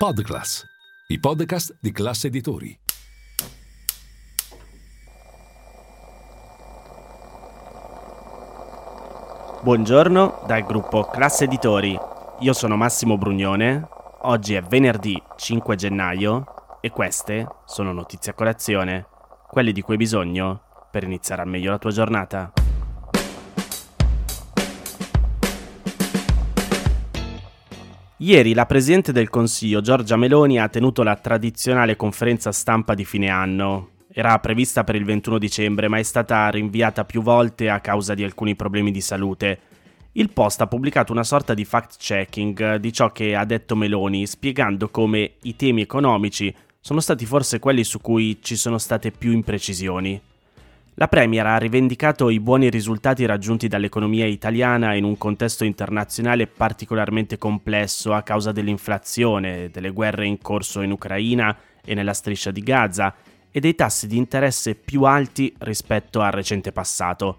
Podclass, i podcast di classe editori. Buongiorno dal gruppo Classe Editori. Io sono Massimo Brugnone. Oggi è venerdì 5 gennaio e queste sono notizie a colazione, quelle di cui hai bisogno per iniziare al meglio la tua giornata. Ieri la Presidente del Consiglio Giorgia Meloni ha tenuto la tradizionale conferenza stampa di fine anno. Era prevista per il 21 dicembre ma è stata rinviata più volte a causa di alcuni problemi di salute. Il Post ha pubblicato una sorta di fact-checking di ciò che ha detto Meloni, spiegando come i temi economici sono stati forse quelli su cui ci sono state più imprecisioni. La Premier ha rivendicato i buoni risultati raggiunti dall'economia italiana in un contesto internazionale particolarmente complesso a causa dell'inflazione, delle guerre in corso in Ucraina e nella striscia di Gaza e dei tassi di interesse più alti rispetto al recente passato.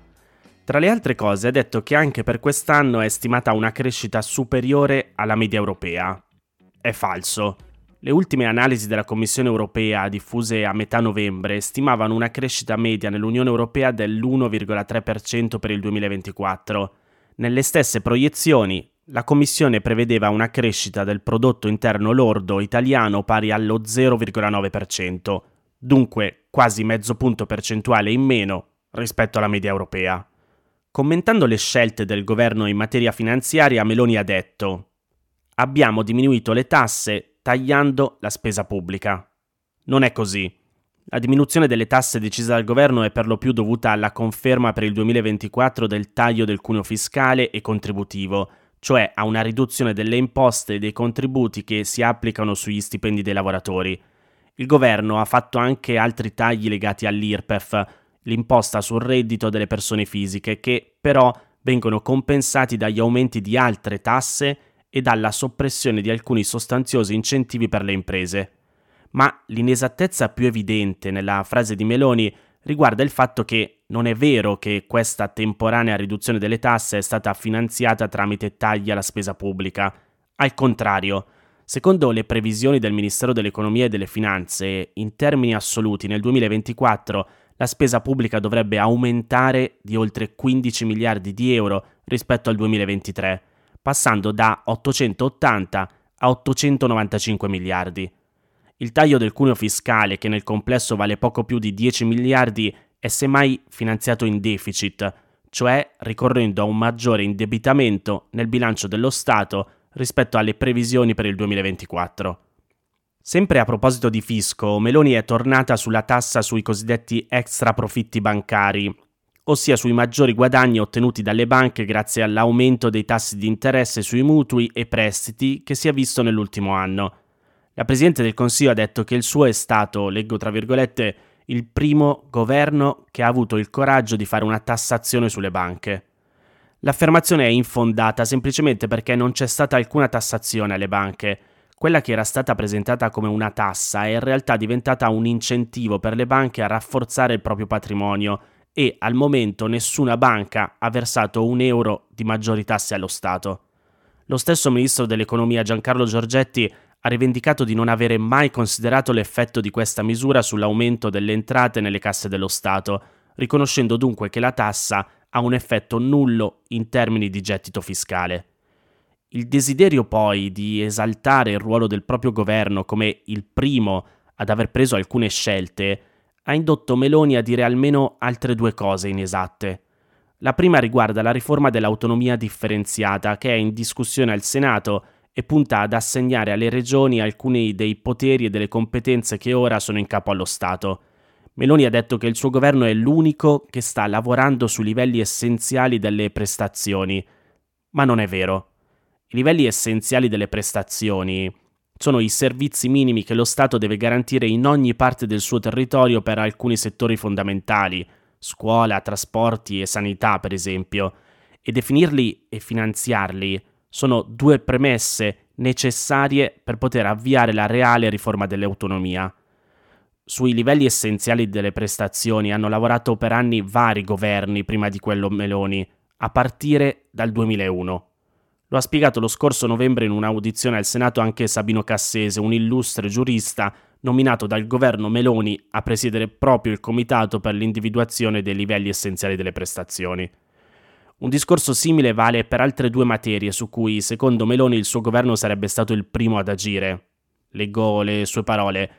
Tra le altre cose ha detto che anche per quest'anno è stimata una crescita superiore alla media europea. È falso. Le ultime analisi della Commissione europea, diffuse a metà novembre, stimavano una crescita media nell'Unione europea dell'1,3% per il 2024. Nelle stesse proiezioni, la Commissione prevedeva una crescita del prodotto interno lordo italiano pari allo 0,9%, dunque quasi mezzo punto percentuale in meno rispetto alla media europea. Commentando le scelte del governo in materia finanziaria, Meloni ha detto Abbiamo diminuito le tasse tagliando la spesa pubblica. Non è così. La diminuzione delle tasse decisa dal governo è per lo più dovuta alla conferma per il 2024 del taglio del cuneo fiscale e contributivo, cioè a una riduzione delle imposte e dei contributi che si applicano sugli stipendi dei lavoratori. Il governo ha fatto anche altri tagli legati all'IRPEF, l'imposta sul reddito delle persone fisiche, che però vengono compensati dagli aumenti di altre tasse e dalla soppressione di alcuni sostanziosi incentivi per le imprese. Ma l'inesattezza più evidente nella frase di Meloni riguarda il fatto che non è vero che questa temporanea riduzione delle tasse è stata finanziata tramite tagli alla spesa pubblica. Al contrario, secondo le previsioni del Ministero dell'Economia e delle Finanze, in termini assoluti nel 2024 la spesa pubblica dovrebbe aumentare di oltre 15 miliardi di euro rispetto al 2023 passando da 880 a 895 miliardi. Il taglio del cuneo fiscale, che nel complesso vale poco più di 10 miliardi, è semmai finanziato in deficit, cioè ricorrendo a un maggiore indebitamento nel bilancio dello Stato rispetto alle previsioni per il 2024. Sempre a proposito di fisco, Meloni è tornata sulla tassa sui cosiddetti extra profitti bancari, ossia sui maggiori guadagni ottenuti dalle banche grazie all'aumento dei tassi di interesse sui mutui e prestiti che si è visto nell'ultimo anno. La Presidente del Consiglio ha detto che il suo è stato, leggo tra virgolette, il primo governo che ha avuto il coraggio di fare una tassazione sulle banche. L'affermazione è infondata semplicemente perché non c'è stata alcuna tassazione alle banche. Quella che era stata presentata come una tassa è in realtà diventata un incentivo per le banche a rafforzare il proprio patrimonio e al momento nessuna banca ha versato un euro di maggiori tasse allo Stato. Lo stesso ministro dell'economia Giancarlo Giorgetti ha rivendicato di non avere mai considerato l'effetto di questa misura sull'aumento delle entrate nelle casse dello Stato, riconoscendo dunque che la tassa ha un effetto nullo in termini di gettito fiscale. Il desiderio poi di esaltare il ruolo del proprio governo come il primo ad aver preso alcune scelte ha indotto Meloni a dire almeno altre due cose inesatte. La prima riguarda la riforma dell'autonomia differenziata che è in discussione al Senato e punta ad assegnare alle regioni alcuni dei poteri e delle competenze che ora sono in capo allo Stato. Meloni ha detto che il suo governo è l'unico che sta lavorando sui livelli essenziali delle prestazioni, ma non è vero. I livelli essenziali delle prestazioni, sono i servizi minimi che lo Stato deve garantire in ogni parte del suo territorio per alcuni settori fondamentali, scuola, trasporti e sanità per esempio, e definirli e finanziarli sono due premesse necessarie per poter avviare la reale riforma dell'autonomia. Sui livelli essenziali delle prestazioni hanno lavorato per anni vari governi prima di quello Meloni, a partire dal 2001. Lo ha spiegato lo scorso novembre in un'audizione al Senato anche Sabino Cassese, un illustre giurista nominato dal governo Meloni a presiedere proprio il Comitato per l'individuazione dei livelli essenziali delle prestazioni. Un discorso simile vale per altre due materie su cui, secondo Meloni, il suo governo sarebbe stato il primo ad agire. Leggo le sue parole.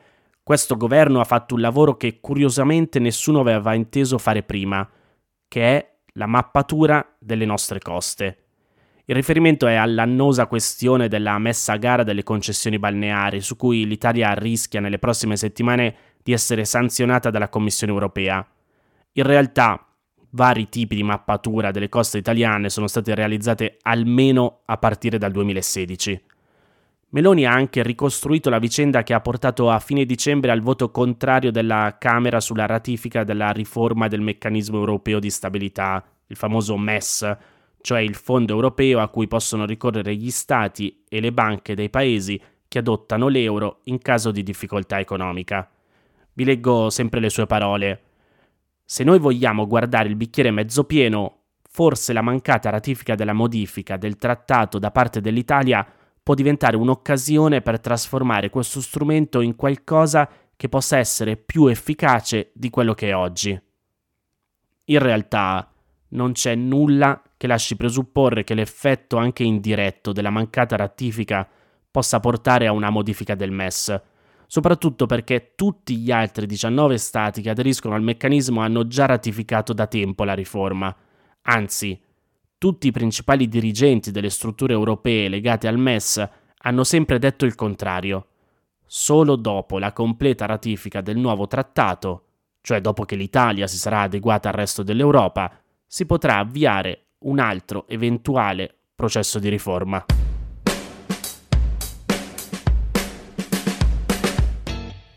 Questo governo ha fatto un lavoro che curiosamente nessuno aveva inteso fare prima, che è la mappatura delle nostre coste. Il riferimento è all'annosa questione della messa a gara delle concessioni balneari, su cui l'Italia rischia nelle prossime settimane di essere sanzionata dalla Commissione europea. In realtà, vari tipi di mappatura delle coste italiane sono state realizzate almeno a partire dal 2016. Meloni ha anche ricostruito la vicenda che ha portato a fine dicembre al voto contrario della Camera sulla ratifica della riforma del meccanismo europeo di stabilità, il famoso MES, cioè il fondo europeo a cui possono ricorrere gli stati e le banche dei paesi che adottano l'euro in caso di difficoltà economica. Vi leggo sempre le sue parole. Se noi vogliamo guardare il bicchiere mezzo pieno, forse la mancata ratifica della modifica del trattato da parte dell'Italia può diventare un'occasione per trasformare questo strumento in qualcosa che possa essere più efficace di quello che è oggi. In realtà non c'è nulla che lasci presupporre che l'effetto anche indiretto della mancata ratifica possa portare a una modifica del MES, soprattutto perché tutti gli altri 19 stati che aderiscono al meccanismo hanno già ratificato da tempo la riforma. Anzi, tutti i principali dirigenti delle strutture europee legate al MES hanno sempre detto il contrario. Solo dopo la completa ratifica del nuovo trattato, cioè dopo che l'Italia si sarà adeguata al resto dell'Europa, si potrà avviare un altro eventuale processo di riforma.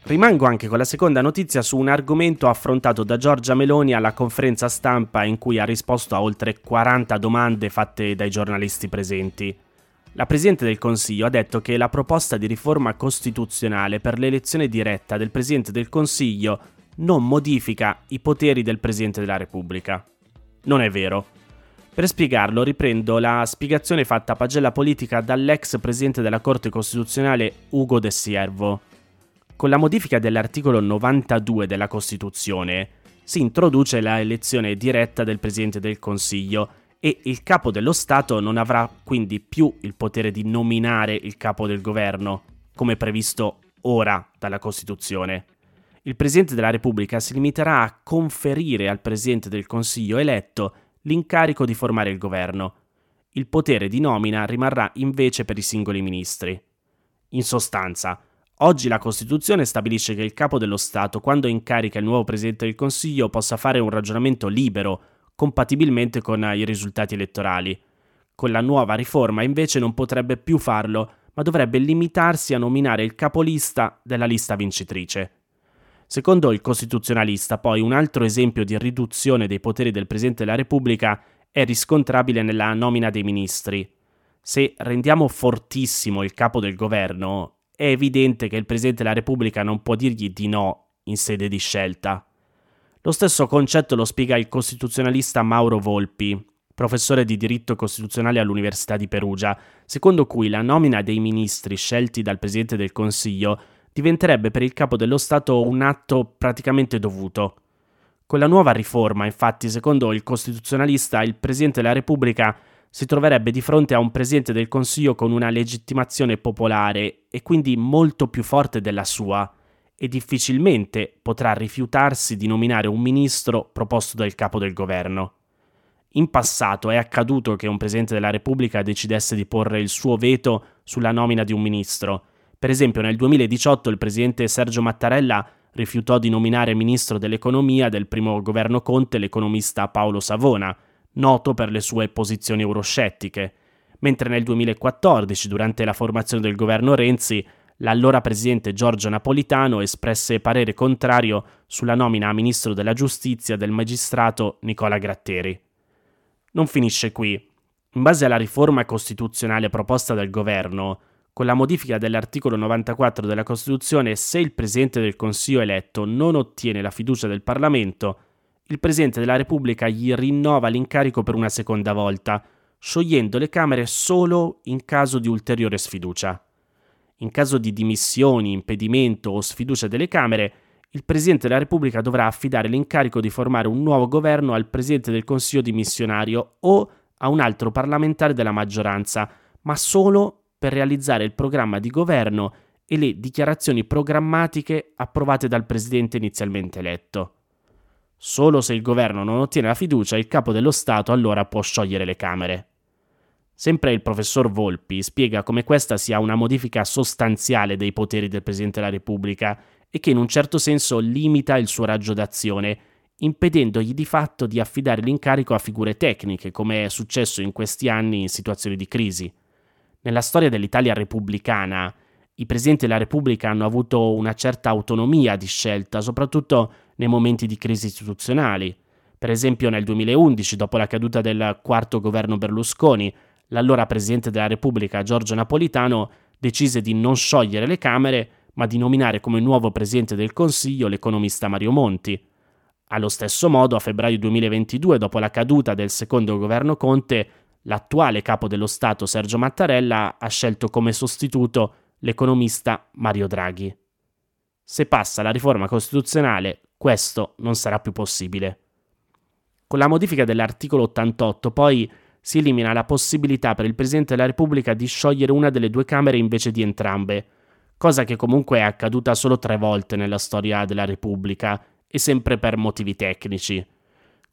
Rimango anche con la seconda notizia su un argomento affrontato da Giorgia Meloni alla conferenza stampa in cui ha risposto a oltre 40 domande fatte dai giornalisti presenti. La Presidente del Consiglio ha detto che la proposta di riforma costituzionale per l'elezione diretta del Presidente del Consiglio non modifica i poteri del Presidente della Repubblica. Non è vero. Per spiegarlo riprendo la spiegazione fatta a pagella politica dall'ex presidente della Corte Costituzionale Ugo De Siervo. Con la modifica dell'articolo 92 della Costituzione si introduce la elezione diretta del Presidente del Consiglio e il capo dello Stato non avrà quindi più il potere di nominare il capo del governo, come previsto ora dalla Costituzione. Il Presidente della Repubblica si limiterà a conferire al Presidente del Consiglio eletto l'incarico di formare il governo. Il potere di nomina rimarrà invece per i singoli ministri. In sostanza, oggi la Costituzione stabilisce che il capo dello Stato, quando incarica il nuovo Presidente del Consiglio, possa fare un ragionamento libero, compatibilmente con i risultati elettorali. Con la nuova riforma invece non potrebbe più farlo, ma dovrebbe limitarsi a nominare il capolista della lista vincitrice. Secondo il costituzionalista, poi, un altro esempio di riduzione dei poteri del Presidente della Repubblica è riscontrabile nella nomina dei ministri. Se rendiamo fortissimo il capo del governo, è evidente che il Presidente della Repubblica non può dirgli di no in sede di scelta. Lo stesso concetto lo spiega il costituzionalista Mauro Volpi, professore di diritto costituzionale all'Università di Perugia, secondo cui la nomina dei ministri scelti dal Presidente del Consiglio diventerebbe per il capo dello Stato un atto praticamente dovuto. Con la nuova riforma, infatti, secondo il costituzionalista, il Presidente della Repubblica si troverebbe di fronte a un Presidente del Consiglio con una legittimazione popolare e quindi molto più forte della sua, e difficilmente potrà rifiutarsi di nominare un ministro proposto dal capo del governo. In passato è accaduto che un Presidente della Repubblica decidesse di porre il suo veto sulla nomina di un ministro, per esempio nel 2018 il presidente Sergio Mattarella rifiutò di nominare ministro dell'economia del primo governo Conte l'economista Paolo Savona, noto per le sue posizioni euroscettiche, mentre nel 2014, durante la formazione del governo Renzi, l'allora presidente Giorgio Napolitano espresse parere contrario sulla nomina a ministro della giustizia del magistrato Nicola Gratteri. Non finisce qui. In base alla riforma costituzionale proposta dal governo, con la modifica dell'articolo 94 della Costituzione, se il Presidente del Consiglio eletto non ottiene la fiducia del Parlamento, il Presidente della Repubblica gli rinnova l'incarico per una seconda volta, sciogliendo le Camere solo in caso di ulteriore sfiducia. In caso di dimissioni, impedimento o sfiducia delle Camere, il Presidente della Repubblica dovrà affidare l'incarico di formare un nuovo governo al Presidente del Consiglio dimissionario o a un altro parlamentare della maggioranza, ma solo per realizzare il programma di governo e le dichiarazioni programmatiche approvate dal Presidente inizialmente eletto. Solo se il governo non ottiene la fiducia, il capo dello Stato allora può sciogliere le Camere. Sempre il professor Volpi spiega come questa sia una modifica sostanziale dei poteri del Presidente della Repubblica e che in un certo senso limita il suo raggio d'azione, impedendogli di fatto di affidare l'incarico a figure tecniche, come è successo in questi anni in situazioni di crisi. Nella storia dell'Italia repubblicana, i presidenti della Repubblica hanno avuto una certa autonomia di scelta, soprattutto nei momenti di crisi istituzionali. Per esempio nel 2011, dopo la caduta del quarto governo Berlusconi, l'allora presidente della Repubblica Giorgio Napolitano decise di non sciogliere le Camere, ma di nominare come nuovo presidente del Consiglio l'economista Mario Monti. Allo stesso modo, a febbraio 2022, dopo la caduta del secondo governo Conte, l'attuale capo dello Stato Sergio Mattarella ha scelto come sostituto l'economista Mario Draghi. Se passa la riforma costituzionale, questo non sarà più possibile. Con la modifica dell'articolo 88, poi, si elimina la possibilità per il Presidente della Repubblica di sciogliere una delle due Camere invece di entrambe, cosa che comunque è accaduta solo tre volte nella storia della Repubblica e sempre per motivi tecnici.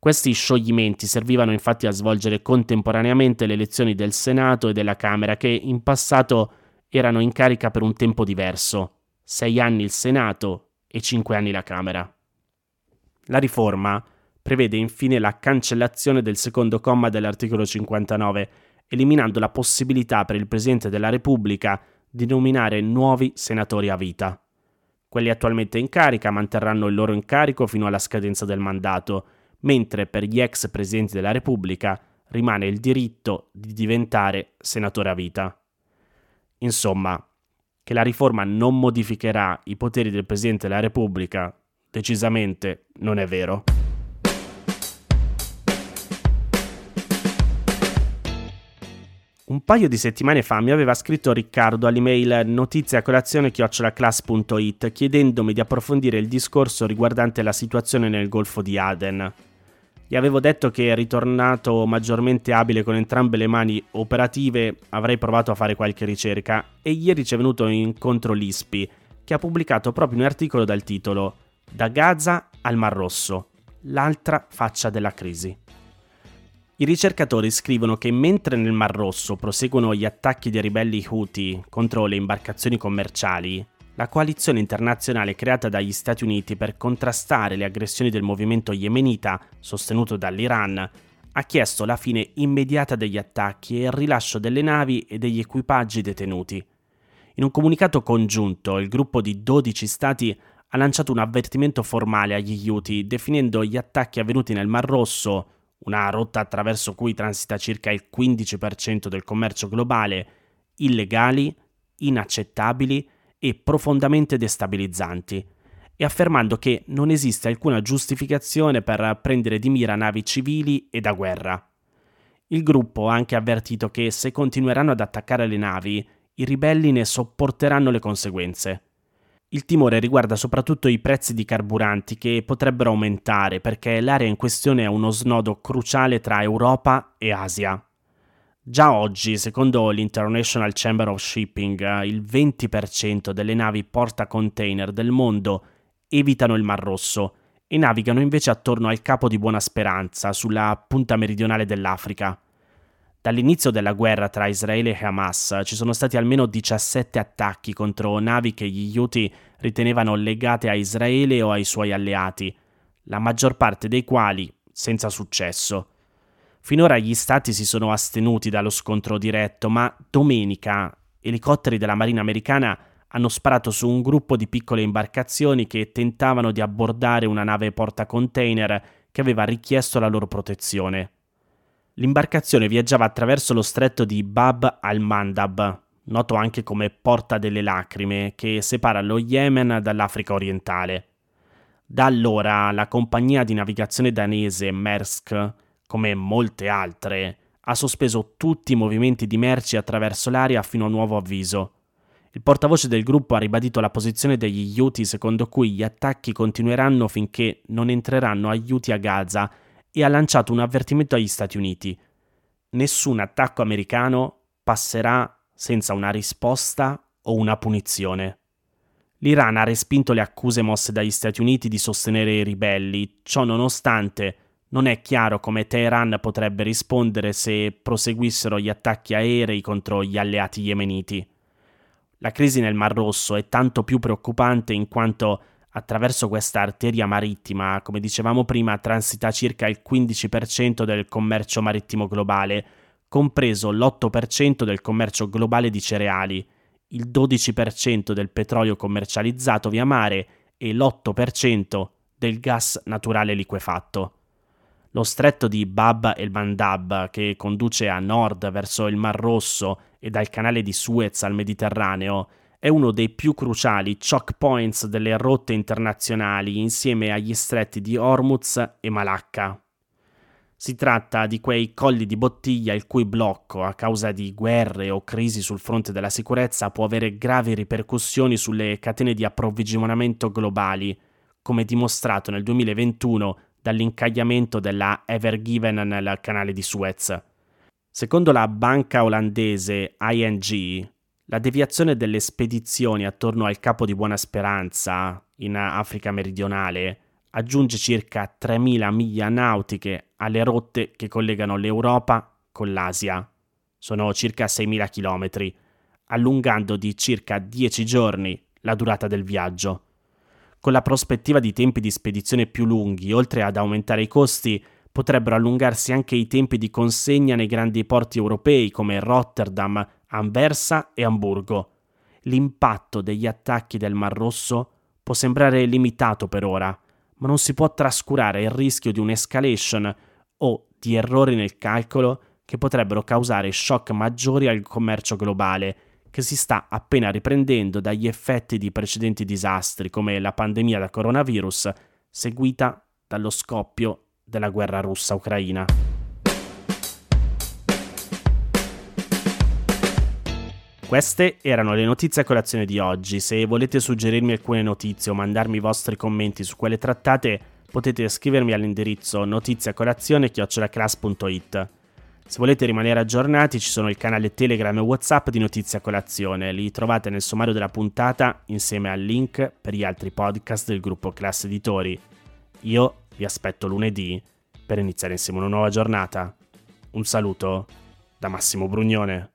Questi scioglimenti servivano infatti a svolgere contemporaneamente le elezioni del Senato e della Camera che in passato erano in carica per un tempo diverso, sei anni il Senato e cinque anni la Camera. La riforma prevede infine la cancellazione del secondo comma dell'articolo 59, eliminando la possibilità per il Presidente della Repubblica di nominare nuovi senatori a vita. Quelli attualmente in carica manterranno il loro incarico fino alla scadenza del mandato, mentre per gli ex Presidenti della Repubblica rimane il diritto di diventare senatore a vita. Insomma, che la riforma non modificherà i poteri del Presidente della Repubblica, decisamente non è vero. Un paio di settimane fa mi aveva scritto Riccardo all'email notiziacolazione-class.it chiedendomi di approfondire il discorso riguardante la situazione nel Golfo di Aden. Gli avevo detto che ritornato maggiormente abile con entrambe le mani operative avrei provato a fare qualche ricerca e ieri ci è venuto incontro l'ISPI che ha pubblicato proprio un articolo dal titolo Da Gaza al Mar Rosso, l'altra faccia della crisi. I ricercatori scrivono che mentre nel Mar Rosso proseguono gli attacchi dei ribelli Houthi contro le imbarcazioni commerciali, la coalizione internazionale creata dagli Stati Uniti per contrastare le aggressioni del movimento yemenita, sostenuto dall'Iran, ha chiesto la fine immediata degli attacchi e il rilascio delle navi e degli equipaggi detenuti. In un comunicato congiunto, il gruppo di 12 stati ha lanciato un avvertimento formale agli Houthi definendo gli attacchi avvenuti nel Mar Rosso una rotta attraverso cui transita circa il 15% del commercio globale, illegali, inaccettabili e profondamente destabilizzanti, e affermando che non esiste alcuna giustificazione per prendere di mira navi civili e da guerra. Il gruppo ha anche avvertito che se continueranno ad attaccare le navi, i ribelli ne sopporteranno le conseguenze. Il timore riguarda soprattutto i prezzi di carburanti che potrebbero aumentare perché l'area in questione è uno snodo cruciale tra Europa e Asia. Già oggi, secondo l'International Chamber of Shipping, il 20% delle navi porta-container del mondo evitano il Mar Rosso e navigano invece attorno al Capo di Buona Speranza, sulla punta meridionale dell'Africa. Dall'inizio della guerra tra Israele e Hamas ci sono stati almeno 17 attacchi contro navi che gli Houthi ritenevano legate a Israele o ai suoi alleati, la maggior parte dei quali senza successo. Finora gli stati si sono astenuti dallo scontro diretto, ma domenica elicotteri della Marina americana hanno sparato su un gruppo di piccole imbarcazioni che tentavano di abbordare una nave portacontainer che aveva richiesto la loro protezione. L'imbarcazione viaggiava attraverso lo stretto di Bab al-Mandab, noto anche come Porta delle Lacrime, che separa lo Yemen dall'Africa orientale. Da allora la compagnia di navigazione danese Maersk, come molte altre, ha sospeso tutti i movimenti di merci attraverso l'aria fino a nuovo avviso. Il portavoce del gruppo ha ribadito la posizione degli Houthi secondo cui gli attacchi continueranno finché non entreranno aiuti a Gaza e ha lanciato un avvertimento agli Stati Uniti. Nessun attacco americano passerà senza una risposta o una punizione. L'Iran ha respinto le accuse mosse dagli Stati Uniti di sostenere i ribelli, ciò nonostante non è chiaro come Teheran potrebbe rispondere se proseguissero gli attacchi aerei contro gli alleati yemeniti. La crisi nel Mar Rosso è tanto più preoccupante in quanto attraverso questa arteria marittima, come dicevamo prima, transita circa il 15% del commercio marittimo globale, compreso l'8% del commercio globale di cereali, il 12% del petrolio commercializzato via mare e l'8% del gas naturale liquefatto. Lo stretto di Bab el Mandab, che conduce a nord verso il Mar Rosso e dal canale di Suez al Mediterraneo, è uno dei più cruciali choke points delle rotte internazionali insieme agli stretti di Hormuz e Malacca. Si tratta di quei colli di bottiglia il cui blocco, a causa di guerre o crisi sul fronte della sicurezza, può avere gravi ripercussioni sulle catene di approvvigionamento globali, come dimostrato nel 2021 dall'incagliamento della Ever Given nel canale di Suez. Secondo la banca olandese ING, la deviazione delle spedizioni attorno al Capo di Buona Speranza, in Africa meridionale, aggiunge circa 3.000 miglia nautiche alle rotte che collegano l'Europa con l'Asia. Sono circa 6.000 chilometri, allungando di circa 10 giorni la durata del viaggio. Con la prospettiva di tempi di spedizione più lunghi, oltre ad aumentare i costi, potrebbero allungarsi anche i tempi di consegna nei grandi porti europei come Rotterdam, Anversa e Amburgo. L'impatto degli attacchi del Mar Rosso può sembrare limitato per ora, ma non si può trascurare il rischio di un'escalation o di errori nel calcolo che potrebbero causare shock maggiori al commercio globale che si sta appena riprendendo dagli effetti di precedenti disastri come la pandemia da coronavirus seguita dallo scoppio della guerra russa-ucraina. Queste erano le notizie a colazione di oggi. Se volete suggerirmi alcune notizie o mandarmi i vostri commenti su quelle trattate, potete scrivermi all'indirizzo notiziacolazione.it. Se volete rimanere aggiornati ci sono il canale Telegram e Whatsapp di Notizia Colazione, li trovate nel sommario della puntata insieme al link per gli altri podcast del gruppo Class Editori. Io vi aspetto lunedì per iniziare insieme una nuova giornata. Un saluto da Massimo Brugnone.